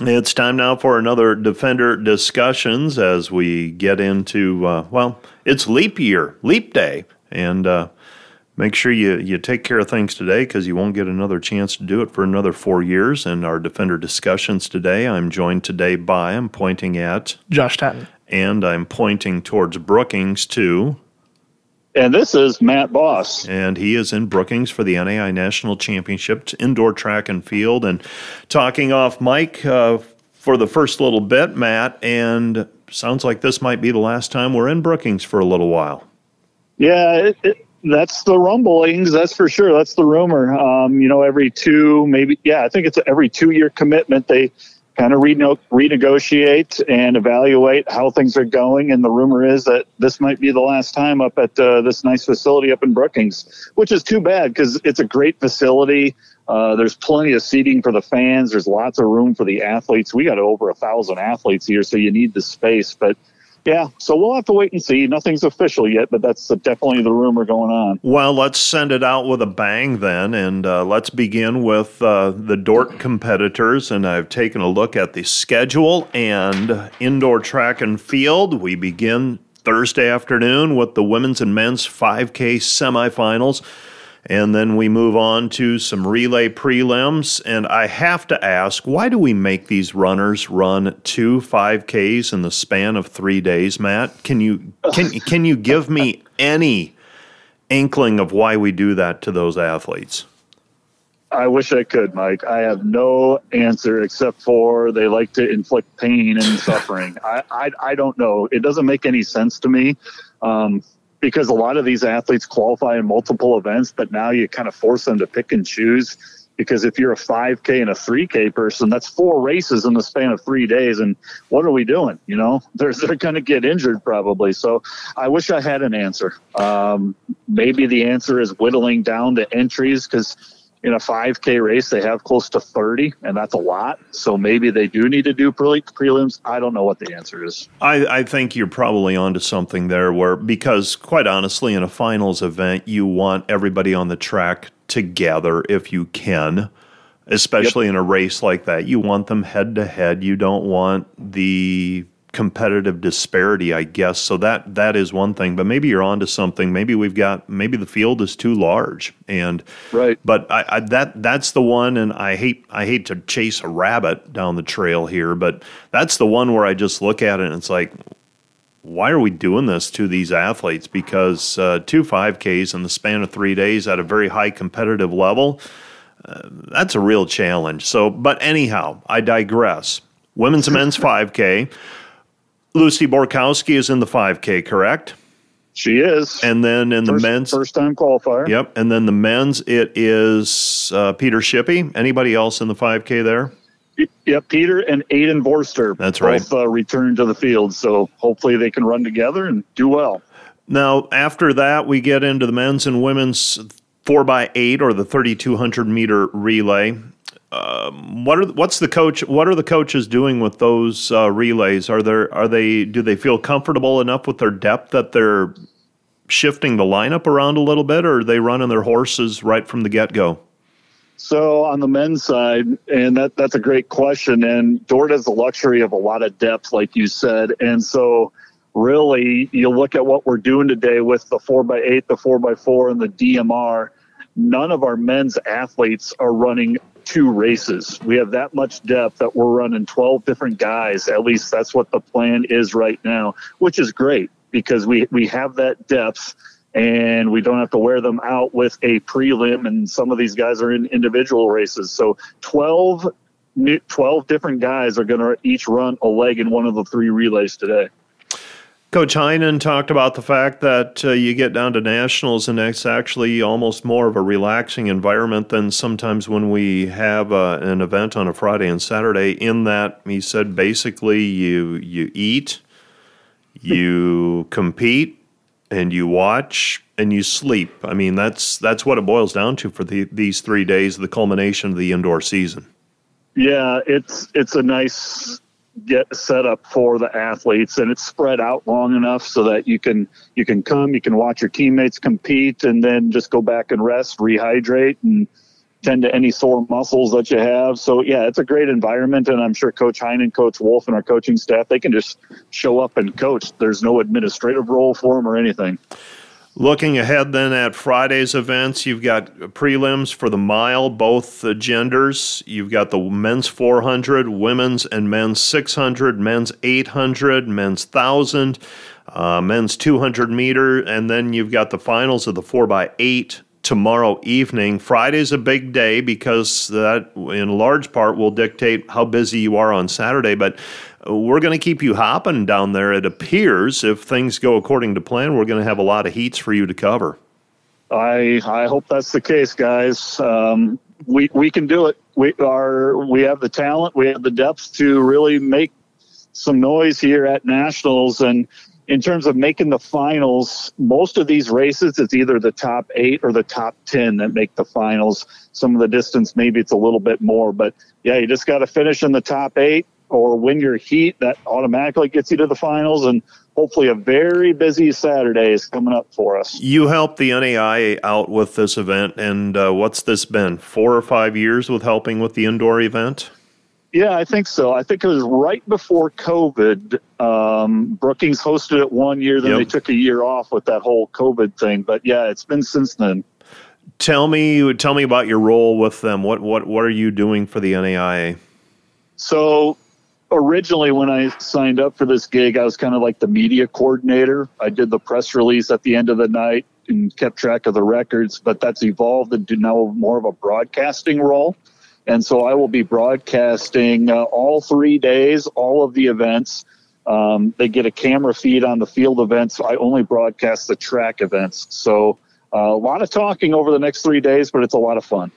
It's time now for another Defender Discussions as we get into, uh, well, it's leap year, leap day. And uh, make sure you, you take care of things today because you won't get another chance to do it for another four years. And our Defender Discussions today, I'm joined today by, I'm pointing at Josh Tatton. And I'm pointing towards Brookings too. And this is Matt Boss. And he is in Brookings for the NAIA National Championship indoor track and field. And talking off Mike uh, for the first little bit, Matt, and sounds like this might be the last time we're in Brookings for a little while. Yeah, it, it, that's the rumblings. That's for sure. That's the rumor. Um, you know, every two, maybe, yeah, I think it's every two year commitment. They kind of rene- renegotiate and evaluate how things are going. And the rumor is that this might be the last time up at uh, this nice facility up in Brookings, which is too bad because it's a great facility. Uh, there's plenty of seating for the fans. There's lots of room for the athletes. We got over a thousand athletes here, so you need the space. But yeah, so we'll have to wait and see. Nothing's official yet, but that's definitely the rumor going on. Well, let's send it out with a bang then, and uh, let's begin with uh, the Dordt competitors. And I've taken a look at the schedule and indoor track and field. We begin Thursday afternoon with the women's and men's 5K semifinals. And then we move on to some relay prelims. And I have to ask, why do we make these runners run two 5Ks in the span of three days, Matt? Can you can can you give me any inkling of why we do that to those athletes? I wish I could, Mike. I have no answer except for they like to inflict pain and suffering. I, I, I don't know. It doesn't make any sense to me. Um, because a lot of these athletes qualify in multiple events, but now you kind of force them to pick and choose. Because if you're a 5K and a 3K person, that's four races in the span of three days. And what are we doing? You know, they're, they're going to get injured probably. So I wish I had an answer. Um, maybe the answer is whittling down to entries because in a 5K race, they have close to 30, and that's a lot. So maybe they do need to do pre- prelims. I don't know what the answer is. I, I, think you're probably onto something there, where because quite honestly, in a finals event, you want everybody on the track together if you can. Especially yep. in a race like that, you want them head to head. You don't want the competitive disparity, I guess. So that that is one thing. But maybe you're onto something. Maybe we've got maybe the field is too large. And right. But I, I, that that's the one. And I hate I hate to chase a rabbit down the trail here, but that's the one where I just look at it and it's like. Why are we doing this to these athletes? Because uh, two 5Ks in the span of three days at a very high competitive level, uh, that's a real challenge. So, but anyhow, I digress. Women's and men's 5K. Lucy Borkowski is in the 5K, correct? She is. And then in first, the men's first time qualifier. Yep. And then the men's it is uh, Peter Shippey. Anybody else in the 5K there? Yep, Peter and Aiden Vorster. That's right. Both uh, returned to the field, so hopefully they can run together and do well. Now, after that, we get into the men's and women's four by eight or the 3200 meter relay um, what are what's the coach? What are the coaches doing with those uh, relays? Are there are they do they feel comfortable enough with their depth that they're shifting the lineup around a little bit, or are they running their horses right from the get go? So on the men's side, and that that's a great question. And Dordt has the luxury of a lot of depth, like you said, and so really you look at what we're doing today with the four by eight, the four by four, and the DMR. None of our men's athletes are running two races. We have that much depth that we're running 12 different guys. At least that's what the plan is right now, which is great because we, we have that depth and we don't have to wear them out with a prelim. And some of these guys are in individual races. So 12, 12 different guys are going to each run a leg in one of the three relays today. Coach Heinen talked about the fact that uh, you get down to nationals and it's actually almost more of a relaxing environment than sometimes when we have uh, an event on a Friday and Saturday. In that, he said basically you you eat, you compete, and you watch and you sleep. I mean that's that's what it boils down to for the, these three days, the culmination of the indoor season. Yeah, it's it's a nice get set up for the athletes and it's spread out long enough so that you can you can come you can watch your teammates compete and then just go back and rest rehydrate and tend to any sore muscles that you have. So yeah, it's a great environment, and I'm sure Coach Heinen, Coach Wolf, and our coaching staff they can just show up and coach. There's no administrative role for them or anything. Looking ahead then at Friday's events, you've got prelims for the mile, both genders. You've got the men's 400, women's and men's 600, men's 800, men's 1,000, uh, men's 200 meter, and then you've got the finals of the 4x8 tomorrow evening. Friday's a big day because that, in large part, will dictate how busy you are on Saturday. But we're going to keep you hopping down there. It appears if things go according to plan, we're going to have a lot of heats for you to cover. I I hope that's the case, guys. Um, we we can do it. We are we have the talent, we have the depth to really make some noise here at nationals. And in terms of making the finals, most of these races, it's either the top eight or the top ten that make the finals. Some of the distance, maybe it's a little bit more, but yeah, you just got to finish in the top eight or win your heat, that automatically gets you to the finals. And hopefully, a very busy Saturday is coming up for us. You helped the NAIA out with this event, and uh, what's this been? Four or five years with helping with the indoor event? Yeah, I think so. I think it was right before COVID. Um, Brookings hosted it one year, then yep. they took a year off with that whole COVID thing. But yeah, it's been since then. Tell me, tell me about your role with them. What what what are you doing for the NAIA? So originally when I signed up for this gig, I was kind of like the media coordinator. I did the press release at the end of the night and kept track of the records, but that's evolved into now more of a broadcasting role. And so I will be broadcasting uh, all three days, all of the events. Um, they get a camera feed on the field events. I only broadcast the track events. So uh, a lot of talking over the next three days, but it's a lot of fun.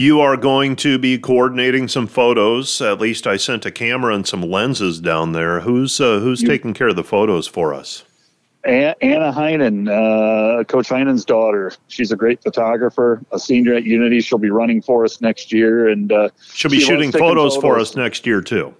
You are going to be coordinating some photos. At least I sent a camera and some lenses down there. Who's uh, who's you, taking care of the photos for us? Anna Heinen, uh, Coach Heinen's daughter. She's a great photographer, a senior at Unity. She'll be running for us next year, and uh, she'll be she shooting photos, photos, for us next year too.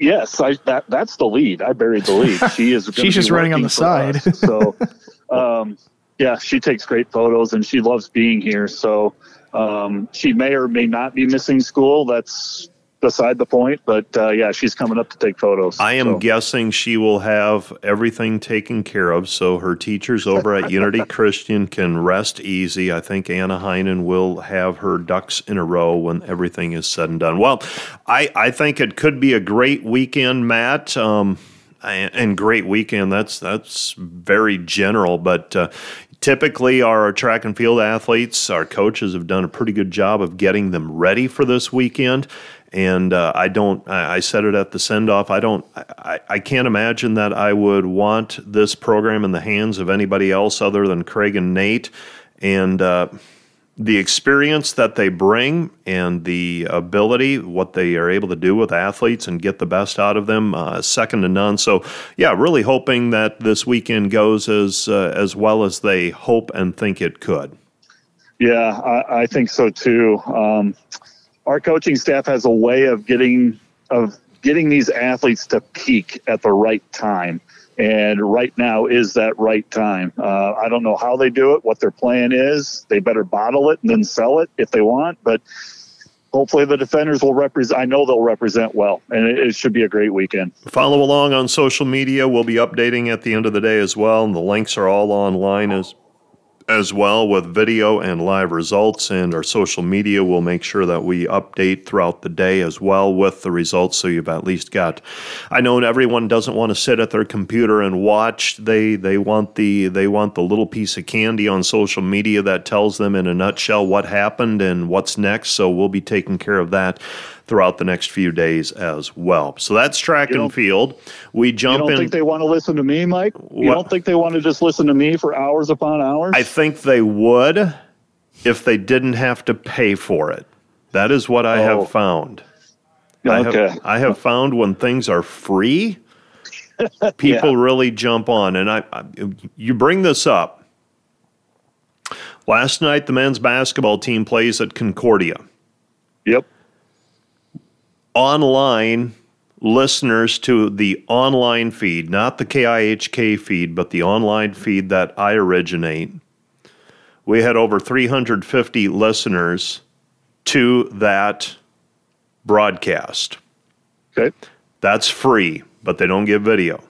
Yes, I, that that's the lead. I buried the lead. She is. She's just running on the side. Us, so, um, yeah, she takes great photos, and she loves being here. So um, she may or may not be missing school. That's beside the point. But uh, yeah, she's coming up to take photos. I am so. guessing she will have everything taken care of, so her teachers over at Unity Christian can rest easy. I think Anna Heinen will have her ducks in a row when everything is said and done. Well, I, I think it could be a great weekend, Matt. Um, and great weekend. That's that's very general, but uh, typically our track and field athletes, our coaches have done a pretty good job of getting them ready for this weekend. And uh, I don't, I, I, said it at the send off, I don't, I, I can't imagine that I would want this program in the hands of anybody else other than Craig and Nate. And, uh, the experience that they bring and the ability, what they are able to do with athletes and get the best out of them, uh, second to none. So, yeah, really hoping that this weekend goes as uh, as well as they hope and think it could. Yeah, I, I think so too. Um, our coaching staff has a way of getting of getting these athletes to peak at the right time and right now is that right time. Uh, I don't know how they do it, what their plan is. They better bottle it and then sell it if they want, but hopefully the defenders will represent. I know they'll represent well, and it, it, should be a great weekend. Follow along on social media. We'll be updating at the end of the day as well, and the links are all online as as well with video and live results. And our social media will make sure that we update throughout the day as well with the results. So you've at least got. I know everyone doesn't want to sit at their computer and watch. They they want the they want the little piece of candy on social media that tells them in a nutshell what happened and what's next. So we'll be taking care of that throughout the next few days as well. So that's track and field. We jump in. You don't in, think they want to listen to me, Mike? You what? don't think they want to just listen to me for hours upon hours? I think they would if they didn't have to pay for it. That is what I oh. have found. Okay. I have, I have found when things are free, people yeah. really jump on. And I, I, you bring this up. Last night, the men's basketball team plays at Concordia. Yep online listeners to the online feed, not the KIHK feed, but the online feed that I originate, we had over 350 listeners to that broadcast. Okay. That's free, but they don't get video.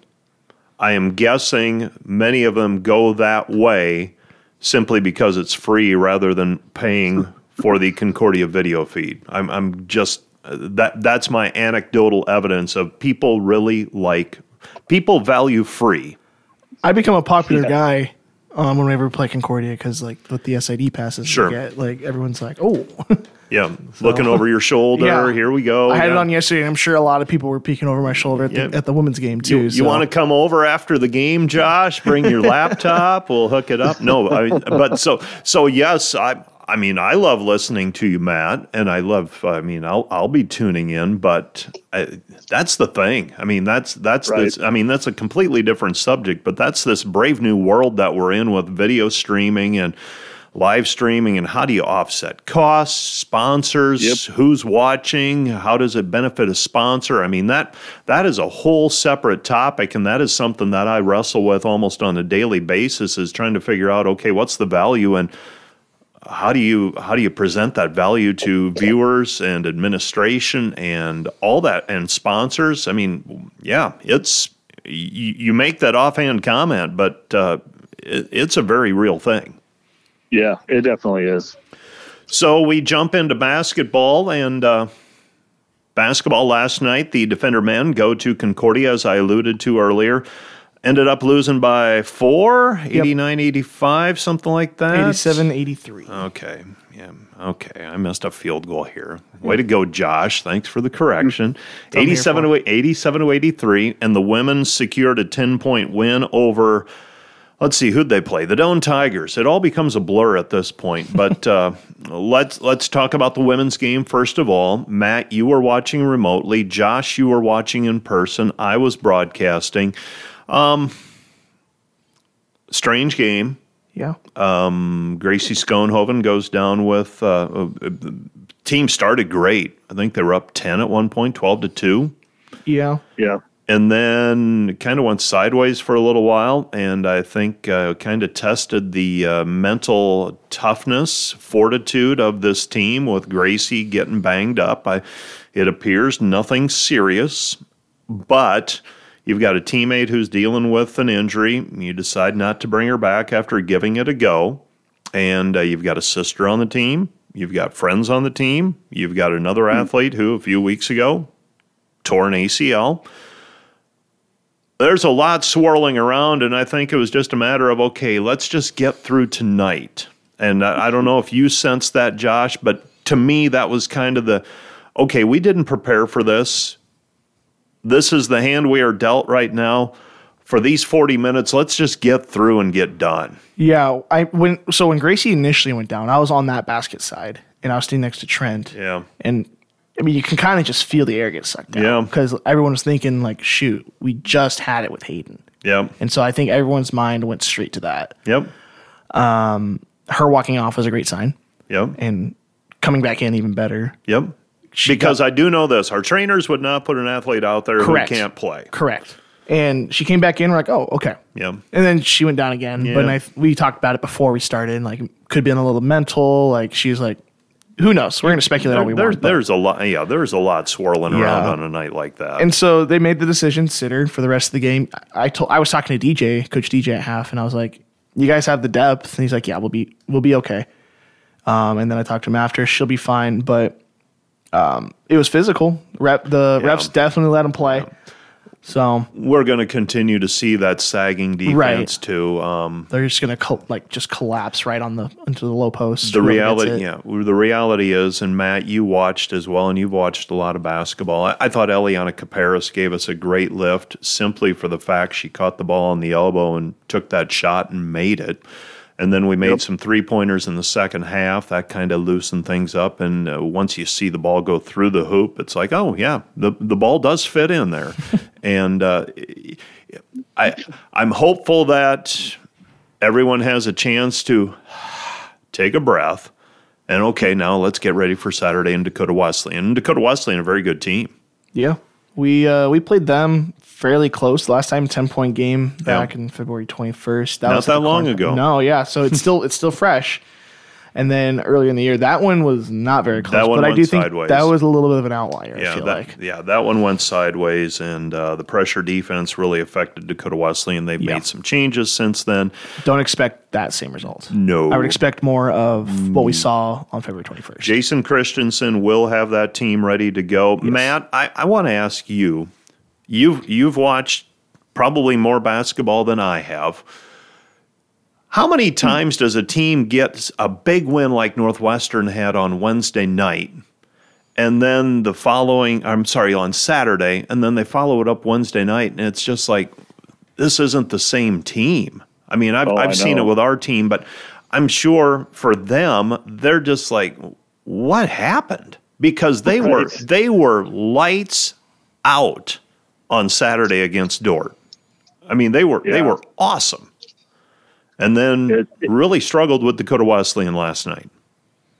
I am guessing many of them go that way simply because it's free rather than paying for the Concordia video feed. I'm, I'm just that that's my anecdotal evidence of people really like people value free. I become a popular guy um, whenever we play Concordia because like with the SID passes, Sure. get, like everyone's like, oh. Yeah, looking over your shoulder. Yeah. Here we go. I had it Oh, on yesterday, and I'm sure a lot of people were peeking over my shoulder at, Yeah. the, at the women's game too. You, you want to come over after the game, Josh? Bring your laptop. We'll hook it up. No, I, but so so yes, I I mean I love listening to you, Matt, and I love. I mean I'll I'll be tuning in, but I, that's the thing. I mean that's that's Right. this. I mean that's a completely different subject, but that's this brave new world that we're in with video streaming and live streaming and how do you offset costs sponsors who's watching how does it benefit a sponsor i mean that that is a whole separate topic and that is something that i wrestle with almost on a daily basis is trying to figure out okay what's the value and how do you how do you present that value to viewers and administration and all that and sponsors i mean yeah it's you, you make that offhand comment but uh, it, it's a very real thing Yeah, it definitely is. so we jump into basketball and uh, basketball last night. The defender men go to Concordia, as I alluded to earlier. Ended up losing by four, 89 85, something like that. 87, 83. Okay. Yeah. Okay. I missed a field goal here. Way to go, Josh. Thanks for the correction. I'm 87 to, 87 to 83. And the women secured a 10 point win over, let's see, who'd they play? The Doane Tigers. It all becomes a blur at this point. But uh, let's, let's talk about the women's game first of all. Matt, you were watching remotely. Josh, you were watching in person. I was broadcasting. Um, strange game. yeah. Um, Gracie Schoenhoven goes down with uh, uh, the team started great. I think they were up 10 at one point, 12 to 2. yeah. Yeah. And then kind of went sideways for a little while. And I think uh, kind of tested the uh, mental toughness, fortitude of this team with Gracie getting banged up. I, it appears nothing serious, but you've got a teammate who's dealing with an injury. You decide not to bring her back after giving it a go. And uh, you've got a sister on the team. You've got friends on the team. You've got another athlete who, a few weeks ago, tore an ACL. There's a lot swirling around, and I think it was just a matter of okay, let's just get through tonight. And I, I don't know if you sensed that, Josh, but to me, that was kind of the okay, we didn't prepare for this. This is the hand we are dealt right now. For these 40 minutes, let's just get through and get done. Yeah. I when so when Gracie initially went down, I was on that basket side and I was standing next to Trent. Yeah. And I mean, you can kind of just feel the air get sucked out. Yeah. Because everyone was thinking, like, shoot, we just had it with Hayden. Yep. And so I think everyone's mind went straight to that. Yep. um Her walking off was a great sign Yep. and coming back in even better. Yep. Because I do know this our trainers would not put an athlete out there Correct. who can't play. Correct. And she came back in, we're like, oh, okay. Yep. And then she went down again. But I, we talked about it before we started. And Like, could be on a little mental. Like, she's like, who knows? We're going to speculate all we There- want. but- there's a lot. Yeah, there's a lot swirling around on a night like that. And so they made the decision, sit her for the rest of the game. I told I was talking to DJ, Coach DJ at half, and I was like, "You guys have the depth," and he's like, "Yeah, we'll be we'll be okay." Um, and then I talked to him after; she'll be fine. But um, it was physical. Rep the Yeah. reps definitely let him play. So We're going to continue to see that sagging defense Right. too. Um, they're just gonna col- like just collapse right on the into the low post. the reality, yeah, the reality is, and Matt, you watched as well, and you've watched a lot of basketball. I, I thought Eliana Caparis gave us a great lift simply for the fact she caught the ball on the elbow and took that shot and made it. And then we made some three pointers in the second half. That kind of loosened things up. And uh, once you see the ball go through the hoop, it's like, oh yeah, the the ball does fit in there. and uh, I I'm hopeful that everyone has a chance to take a breath. And okay, now let's get ready for Saturday in Dakota Wesleyan. And Dakota Wesleyan, a very good team. yeah. We uh, we played them fairly close last time, ten point game back Yeah. in February twenty first. Not was that at long ago. No, yeah. So it's still it's still fresh. And then earlier in the year, that one was not very close. That one but I went do think sideways. that was a little bit of an outlier. I Yeah, feel that, like yeah, that one went sideways, and uh, the pressure defense really affected Dakota Wesley, and they've Yeah. made some changes since then. don't expect that same result. No. I would expect more of what we saw on February twenty first. Jason Christensen will have that team ready to go. Matt, I, I want to ask you. You've you've watched probably more basketball than I have. How many hmm. times does a team get a big win like Northwestern had on Wednesday night, and then the following? I'm sorry, on Saturday, and then they follow it up Wednesday night, and it's just like this isn't the same team. I mean, I've Oh, I've seen it with our team, but I'm sure for them, they're just like, what happened? Because they were they were lights out on Saturday against Dordt. I mean, they were they were awesome, and then It- it- really struggled with Dakota Wesleyan last night.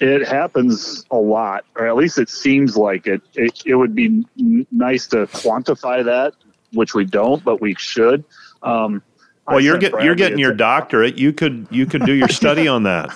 It happens a lot, or at least it seems like it. It, it would be n- nice to quantify that, which we don't, but we should. Um, Well, you're get, you're getting your doctorate. You could you could do your study on that.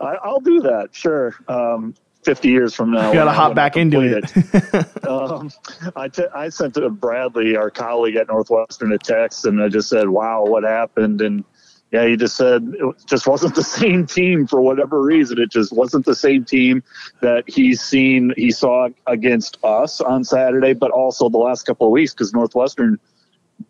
I, I'll do that, sure. Um, Fifty years from now, You got to hop back into complete it. um, I, t- I sent to Bradley, our colleague at Northwestern, a text, and I just said, "Wow, what happened?" And yeah, he just said it just wasn't the same team for whatever reason. It just wasn't the same team that he's seen, he saw against us on Saturday, but also the last couple of weeks because Northwestern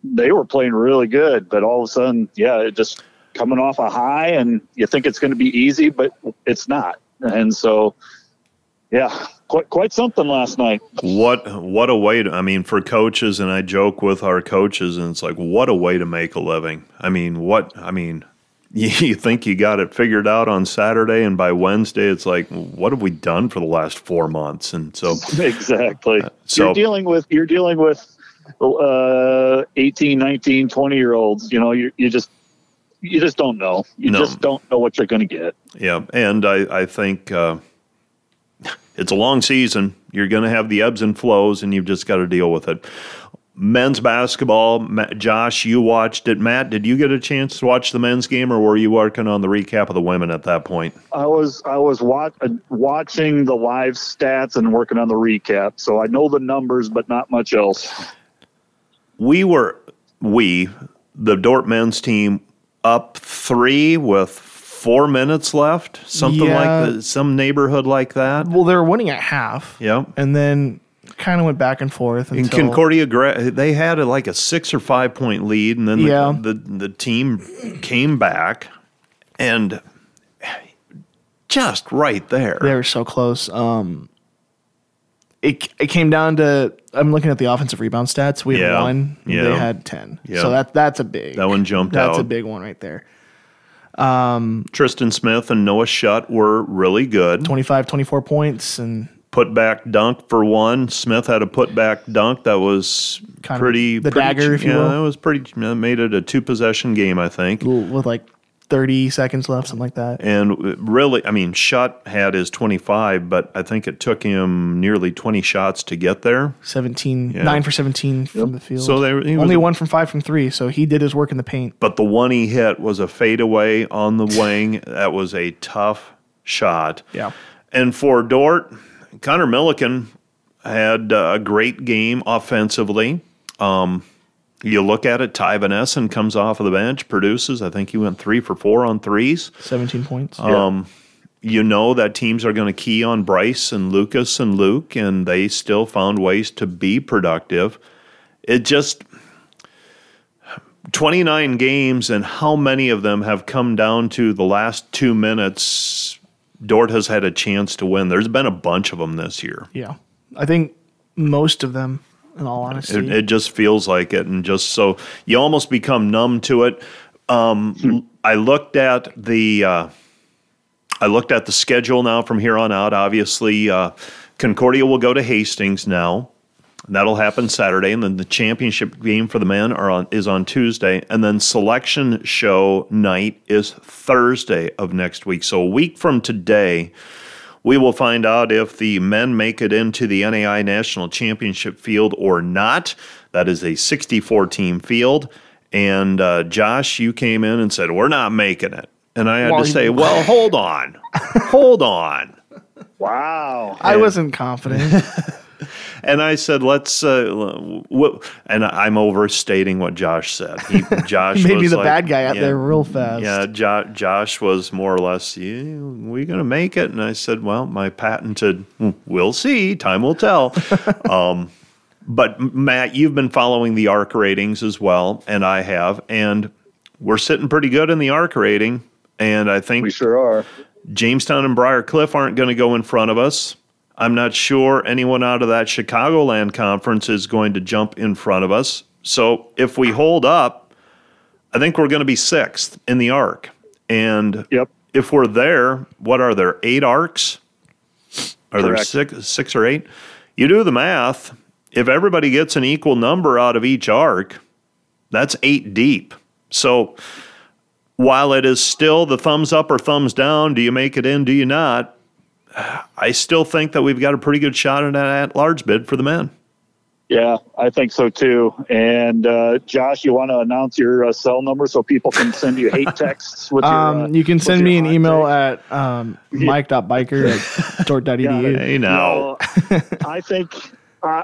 they were playing really good, but all of a sudden, yeah, it just coming off a high, and you think it's going to be easy, but it's not. And so, yeah, quite quite something last night. What what a way to I mean for coaches and I joke with our coaches and it's like what a way to make a living. I mean what I mean you, you think you got it figured out on Saturday and by Wednesday it's like what have we done for the last 4 months and so exactly so- you're dealing with you're dealing with uh 18 19 20 year olds you know you, you just you just don't know you No. just don't know what you're going to get yeah and I I think uh it's a long season. You're going to have the ebbs and flows and you've just got to deal with it. Men's basketball, Josh, you watched it. Matt, did you get a chance to watch the men's game, or were you working on the recap of the women at that point? i was i was wat- uh, watching the live stats and working on the recap so i know the numbers but not much else we were we the Dordt men's team up three with four minutes left, something Yeah. like that, some neighborhood like that. well, they were winning at half. Yep. and then kind of went back and forth In Concordia, they had a, like a six or five point lead, and then the, Yeah. the the team came back, and just right there. they were so close. Um, it it came down to I'm looking at the offensive rebound stats. We had Yeah, one. yeah. They had ten. Yeah. So that that's a big. That one jumped out. That's a big one right there. Um, Tristan Smith and Noah Shutt were really good. 25, 24 points, and Put back dunk for one. Smith had a put back dunk that was Kind pretty the pretty- dagger, if you yeah, will. that was pretty. Made it a two possession game, I think. with like 30 seconds left, something like that. And really, I mean, Shutt had his 25, but I think it took him nearly 20 shots to get there. 17, nine for 17 from the field. So they was only a- one from five from three. So he did his work in the paint. But the one he hit was a fadeaway on the wing. That was a tough shot. Yeah. And for Dordt, Connor Milliken had uh, a great game offensively. Um, you look at it, Ty Van Essen comes off of the bench, produces. I think he went three for four on threes. 17 points. Um, you know that teams are going to key on Bryce and Lucas and Luke, and they still found ways to be productive. It just 29 games, and how many of them have come down to the last two minutes? Dordt has had a chance to win. There's been a bunch of them this year. yeah. I think most of them, in all honesty. It, it just feels like it, and just so you almost become numb to it. Um, I looked at the uh, I looked at the schedule now from here on out. Obviously, uh, Concordia will go to Hastings now. That'll happen Saturday, and then the championship game for the men are on is on Tuesday, and then selection show night is Thursday of next week. So a week from today, We will find out if the men make it into the NAIA National Championship field or not. That is a 64 team field. And uh, Josh, you came in and said, We're not making it. And I had Well, to say, you- Well, hold on. hold on. Wow. I wasn't confident. And I said, let's, uh, w- and I'm overstating what Josh said. He, Josh Maybe was the like- bad guy out yeah, there real fast. Yeah, jo- Josh was more or less, yeah, we going to make it? And I said, well, my patented, we'll see, time will tell. um, but Matt, you've been following the ARC ratings as well, and I have, and we're sitting pretty good in the ARC rating. And I think we sure are. Jamestown and Briar Cliff aren't going to go in front of us. I'm not sure anyone out of that Chicagoland conference is going to jump in front of us. So if we hold up, I think we're going to be sixth in the arc. And Yep. if we're there, what are there? Eight arcs? Are there six, six or eight? You do the math. If everybody gets an equal number out of each arc, that's eight deep. So while it is still the thumbs up or thumbs down, do you make it in? Do you not? I still think that we've got a pretty good shot at at large bid for the men. Yeah, I think so too. And uh, Josh, you want to announce your uh, cell number so people can send you hate texts with your. uh, Um, you can send me an email take? at um, mike.biker at dordt.edu. Hey, now. No, I think, uh,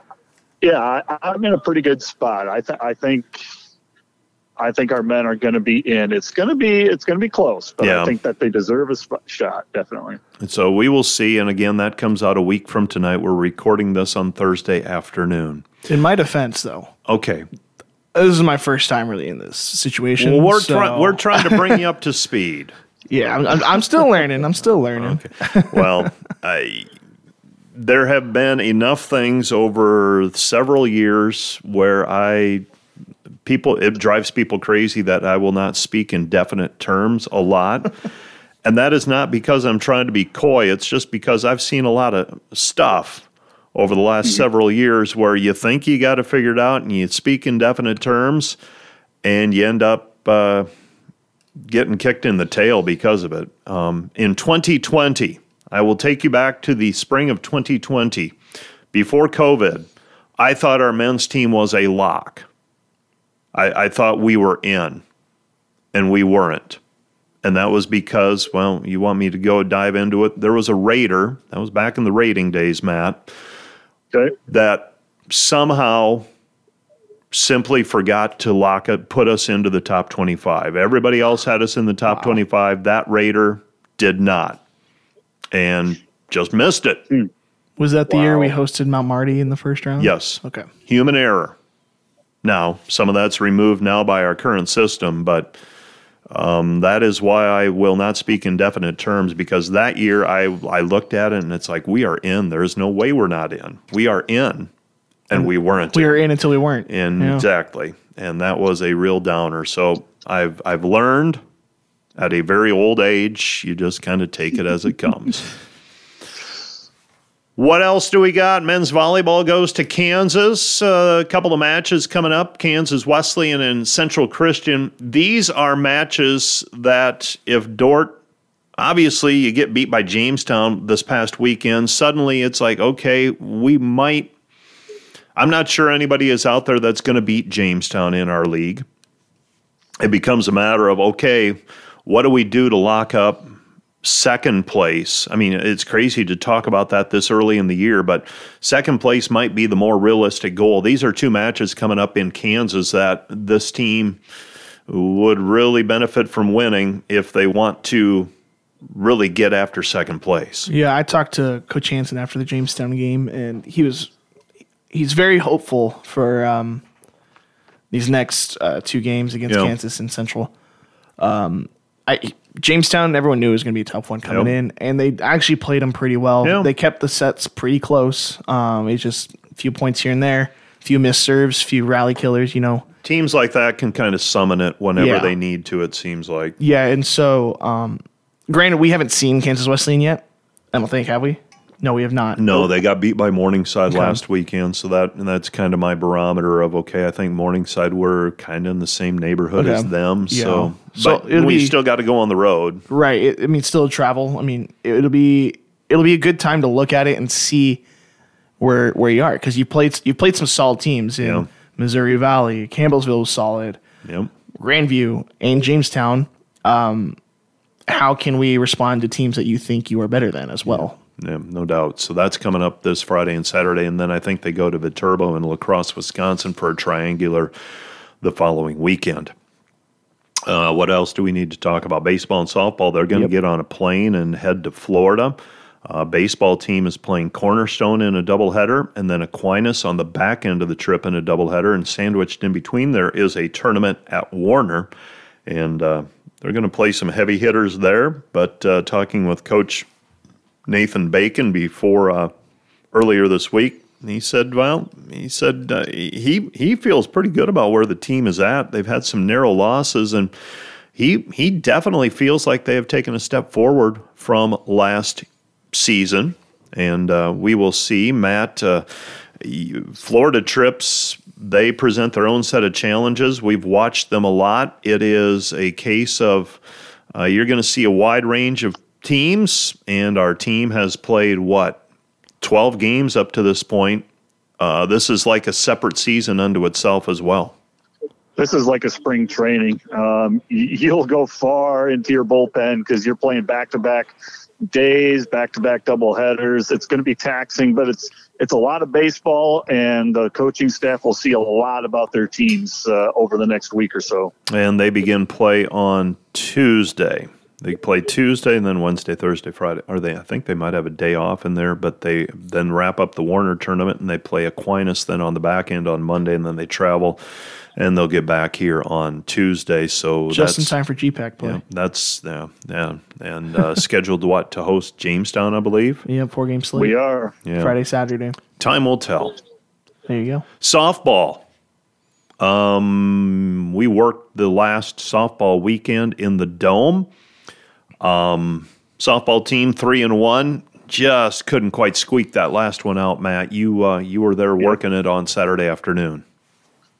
yeah, I, I'm in a pretty good spot. I, th- I think, I think our men are going to be in. It's going to be, it's going to be close, but Yeah. I think that they deserve a sp- shot, definitely. And so we will see. And again, that comes out a week from tonight. We're recording this on Thursday afternoon. In my defense, though, Okay. this is my first time really in this situation. Well, we're, so- try- we're trying to bring you up to speed. yeah, I'm, I'm, I'm still learning. I'm still learning. Okay. Well, I, there have been enough things over several years where I people it drives people crazy that I will not speak in definite terms a lot. and that is not because I'm trying to be coy, it's just because I've seen a lot of stuff over the last several years where you think you got to figure it figured out and you speak in definite terms and you end up uh, getting kicked in the tail because of it. Um, in 2020, I will take you back to the spring of 2020. Before COVID, I thought our men's team was a lock. I, I thought we were in, and we weren't. And that was because, well, you want me to go dive into it? There was a rater, that was back in the rating days, Matt, Okay. that somehow simply forgot to lock it, put us into the top 25. Everybody else had us in the top 25. That rater did not. And just missed it. Hmm. Was that the year we hosted Mount Marty in the first round? Yes. Okay. Human error. Now, some of that's removed now by our current system, but um, that is why I will not speak in definite terms because that year I, I looked at it and it's like, we are in. There's no way we're not in. We are in, and we weren't. We in. were in until we weren't. And Yeah. exactly. And that was a real downer. So I've I've learned at a very old age, you just kind of take it as it comes. What else do we got? Men's volleyball goes to Kansas. Uh, a couple of matches coming up Kansas Wesleyan and Central Christian. These are matches that, if Dordt, obviously, you get beat by Jamestown this past weekend, suddenly it's like, okay, we might I'm not sure anybody is out there that's going to beat Jamestown in our league. It becomes a matter of okay, what do we do to lock up second place? I mean, it's crazy to talk about that this early in the year, but second place might be the more realistic goal. These are two matches coming up in Kansas that this team would really benefit from winning if they want to really get after second place. Yeah, I talked to Coach Hansen after the Jamestown game, and he was he's very hopeful for um, these next uh, two games against Yeah. Kansas and Central. Um, I Jamestown, everyone knew it was going to be a tough one coming Yep. in, and they actually played them pretty well. Yeah. They kept the sets pretty close. Um, it's just a few points here and there, a few missed serves, few rally killers. You know, Teams like that can kind of summon it whenever Yeah. they need to, it seems like. yeah. And so, um, granted, we haven't seen Kansas Wesleyan yet. I don't think have we? No, we have not. No, they got beat by Morningside Okay. last weekend, so that and that's kind of my barometer of okay. I think Morningside were kind of in the same neighborhood Okay. as them, Yeah. so So but we be- still got to go on the road. Right. It, I mean, still travel. I mean, it'll be it'll be a good time to look at it and see where where you are because you played you played some solid teams in Yeah. Missouri Valley, Campbellsville was solid, Yep. Grandview, and Jamestown. Um, how can we respond to teams that you think you are better than as well? Yeah, no doubt. So that's coming up this Friday and Saturday, and then I think they go to Viterbo in La Crosse, Wisconsin, for a triangular the following weekend. Uh, what else do we need to talk about? Baseball and softball. They're going to Yep. get on a plane and head to Florida. Uh, baseball team is playing Cornerstone in a doubleheader, and then Aquinas on the back end of the trip in a doubleheader. And sandwiched in between there is a tournament at Warner, and uh, they're going to play some heavy hitters there. But uh, talking with Coach Nathan Bacon before uh, earlier this week. He said, "Well, he said uh, he he feels pretty good about where the team is at. They've had some narrow losses, and he he definitely feels like they have taken a step forward from last season. And uh, we will see, Matt. Uh, Florida trips they present their own set of challenges. We've watched them a lot. It is a case of uh, you're going to see a wide range of teams, and our team has played what 12 games up to this point. Uh, this is like a separate season unto itself as well. This is like a spring training. Um, you'll go far into your bullpen because you're playing back to back days, back to back double headers. It's going to be taxing, but it's it's a lot of baseball, and the coaching staff will see a lot about their teams uh, over the next week or so. And they begin play on Tuesday. They play Tuesday and then Wednesday, Thursday, Friday. Are they? I think they might have a day off in there, but they then wrap up the Warner tournament and they play Aquinas then on the back end on Monday, and then they travel and they'll get back here on Tuesday. So Just in time for GPAC play. Yeah, that's yeah, yeah, and uh, scheduled what to host Jamestown, I believe. Yeah, four game slate. We are. Yeah, Friday, Saturday. time will tell. There you go. Softball. Um, we worked the last softball weekend in the dome. Um, softball team three and one. Just couldn't quite squeak that last one out, Matt. You uh, you were there working it on Saturday afternoon.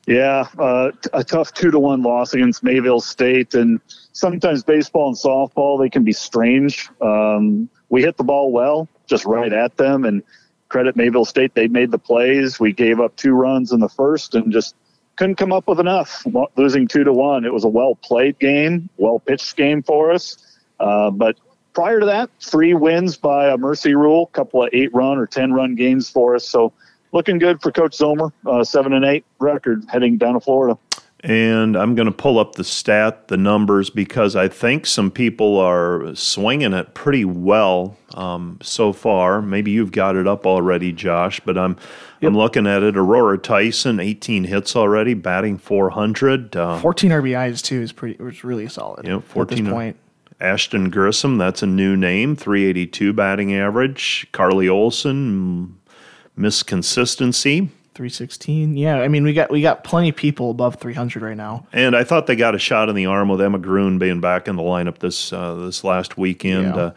Yeah, uh, a tough two to one loss against Mayville State, and sometimes baseball and softball they can be strange. Um, we hit the ball well, just right at them, and credit Mayville State they made the plays. We gave up two runs in the first, and just couldn't come up with enough. Losing two to one, it was a well played game, well pitched game for us, uh, but. Prior to that, three wins by a mercy rule, couple of eight run or ten run games for us. So looking good for Coach Zomer. Uh, seven and eight record heading down to Florida. And I'm going to pull up the stat, the numbers, because I think some people are swinging it pretty well um, so far. Maybe you've got it up already, Josh, but I'm I'm looking at it. Aurora Tyson, 18 hits already, batting 400. Uh, 14 RBIs too is pretty. Was really solid. Yeah, At 14 this point. Ashton Grissom, that's a new name, 382 batting average. Carly Olson, miss consistency. 316. Yeah, I mean we got we got plenty of people above 300 right now. And I thought they got a shot in the arm with Emma Groon being back in the lineup this uh, this last weekend. Yeah. Uh,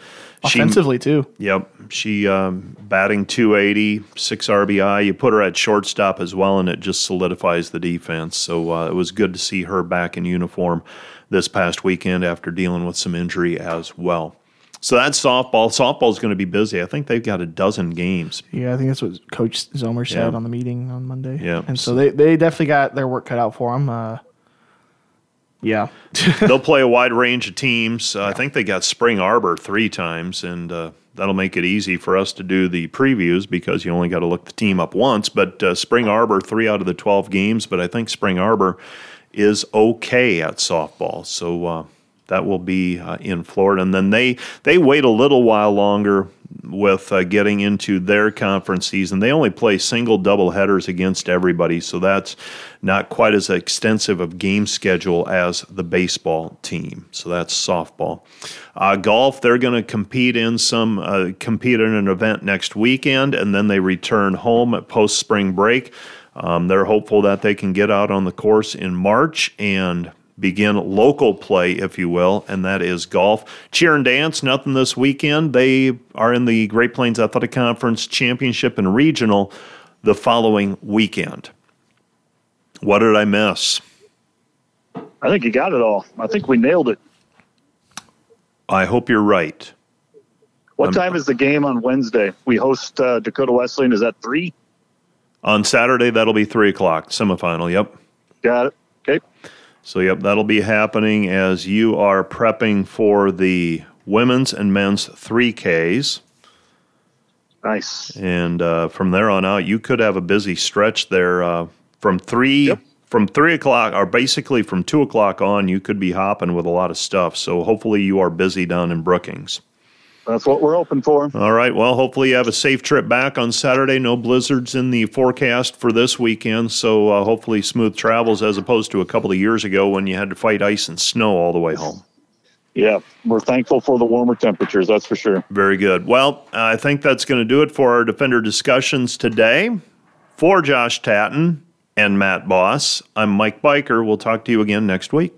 she- Offensively too. Yep. She um, batting 280, six RBI. You put her at shortstop as well, and it just solidifies the defense. So uh, it was good to see her back in uniform this past weekend after dealing with some injury as well. So that's softball. Softball's going to be busy. I think they've got a dozen games. Yeah, I think that's what Coach Zomer said Yeah. on the meeting on Monday. Yeah. and so they they definitely got their work cut out for them. Uh, yeah, They'll play a wide range of teams. Uh, I think they got Spring Arbor three times, and uh, that'll make it easy for us to do the previews because you only got to look the team up once. But uh, Spring Arbor, three out of the 12 games, but I think Spring Arbor is okay at softball. So uh, that will be uh, in Florida. And then they, they wait a little while longer with uh, getting into their conference season. They only play single double headers against everybody, so that's not quite as extensive of game schedule as the baseball team. So that's softball. Uh, golf, they're going to compete in some uh, compete in an event next weekend, and then they return home at post spring break. Um, they're hopeful that they can get out on the course in March and begin local play, if you will, and that is golf. Cheer and dance, nothing this weekend. They are in the Great Plains Athletic Conference Championship and Regional the following weekend. What did I miss? I think you got it all. I think we nailed it. I hope you're right. What I'm- time is the game on Wednesday? We host uh, Dakota Wesleyan. Is that three? On Saturday, that'll be three o'clock, semifinal. Yep. Got it. Okay. So, yep, that'll be happening as you are prepping for the women's and men's 3Ks. Nice. And uh, from there on out, you could have a busy stretch there. Uh, from three, Yep. from three o'clock, or basically from two o'clock on, you could be hopping with a lot of stuff. So hopefully, you are busy down in Brookings. That's what we're hoping for. All right. Well, hopefully, you have a safe trip back on Saturday. No blizzards in the forecast for this weekend. So uh, hopefully, smooth travels as opposed to a couple of years ago when you had to fight ice and snow all the way home. Yeah, we're thankful for the warmer temperatures. That's for sure. Very good. Well, I think that's going to do it for our Defender discussions today. For Josh Tatton and Matt Boss, I'm Mike Biker. We'll talk to you again next week.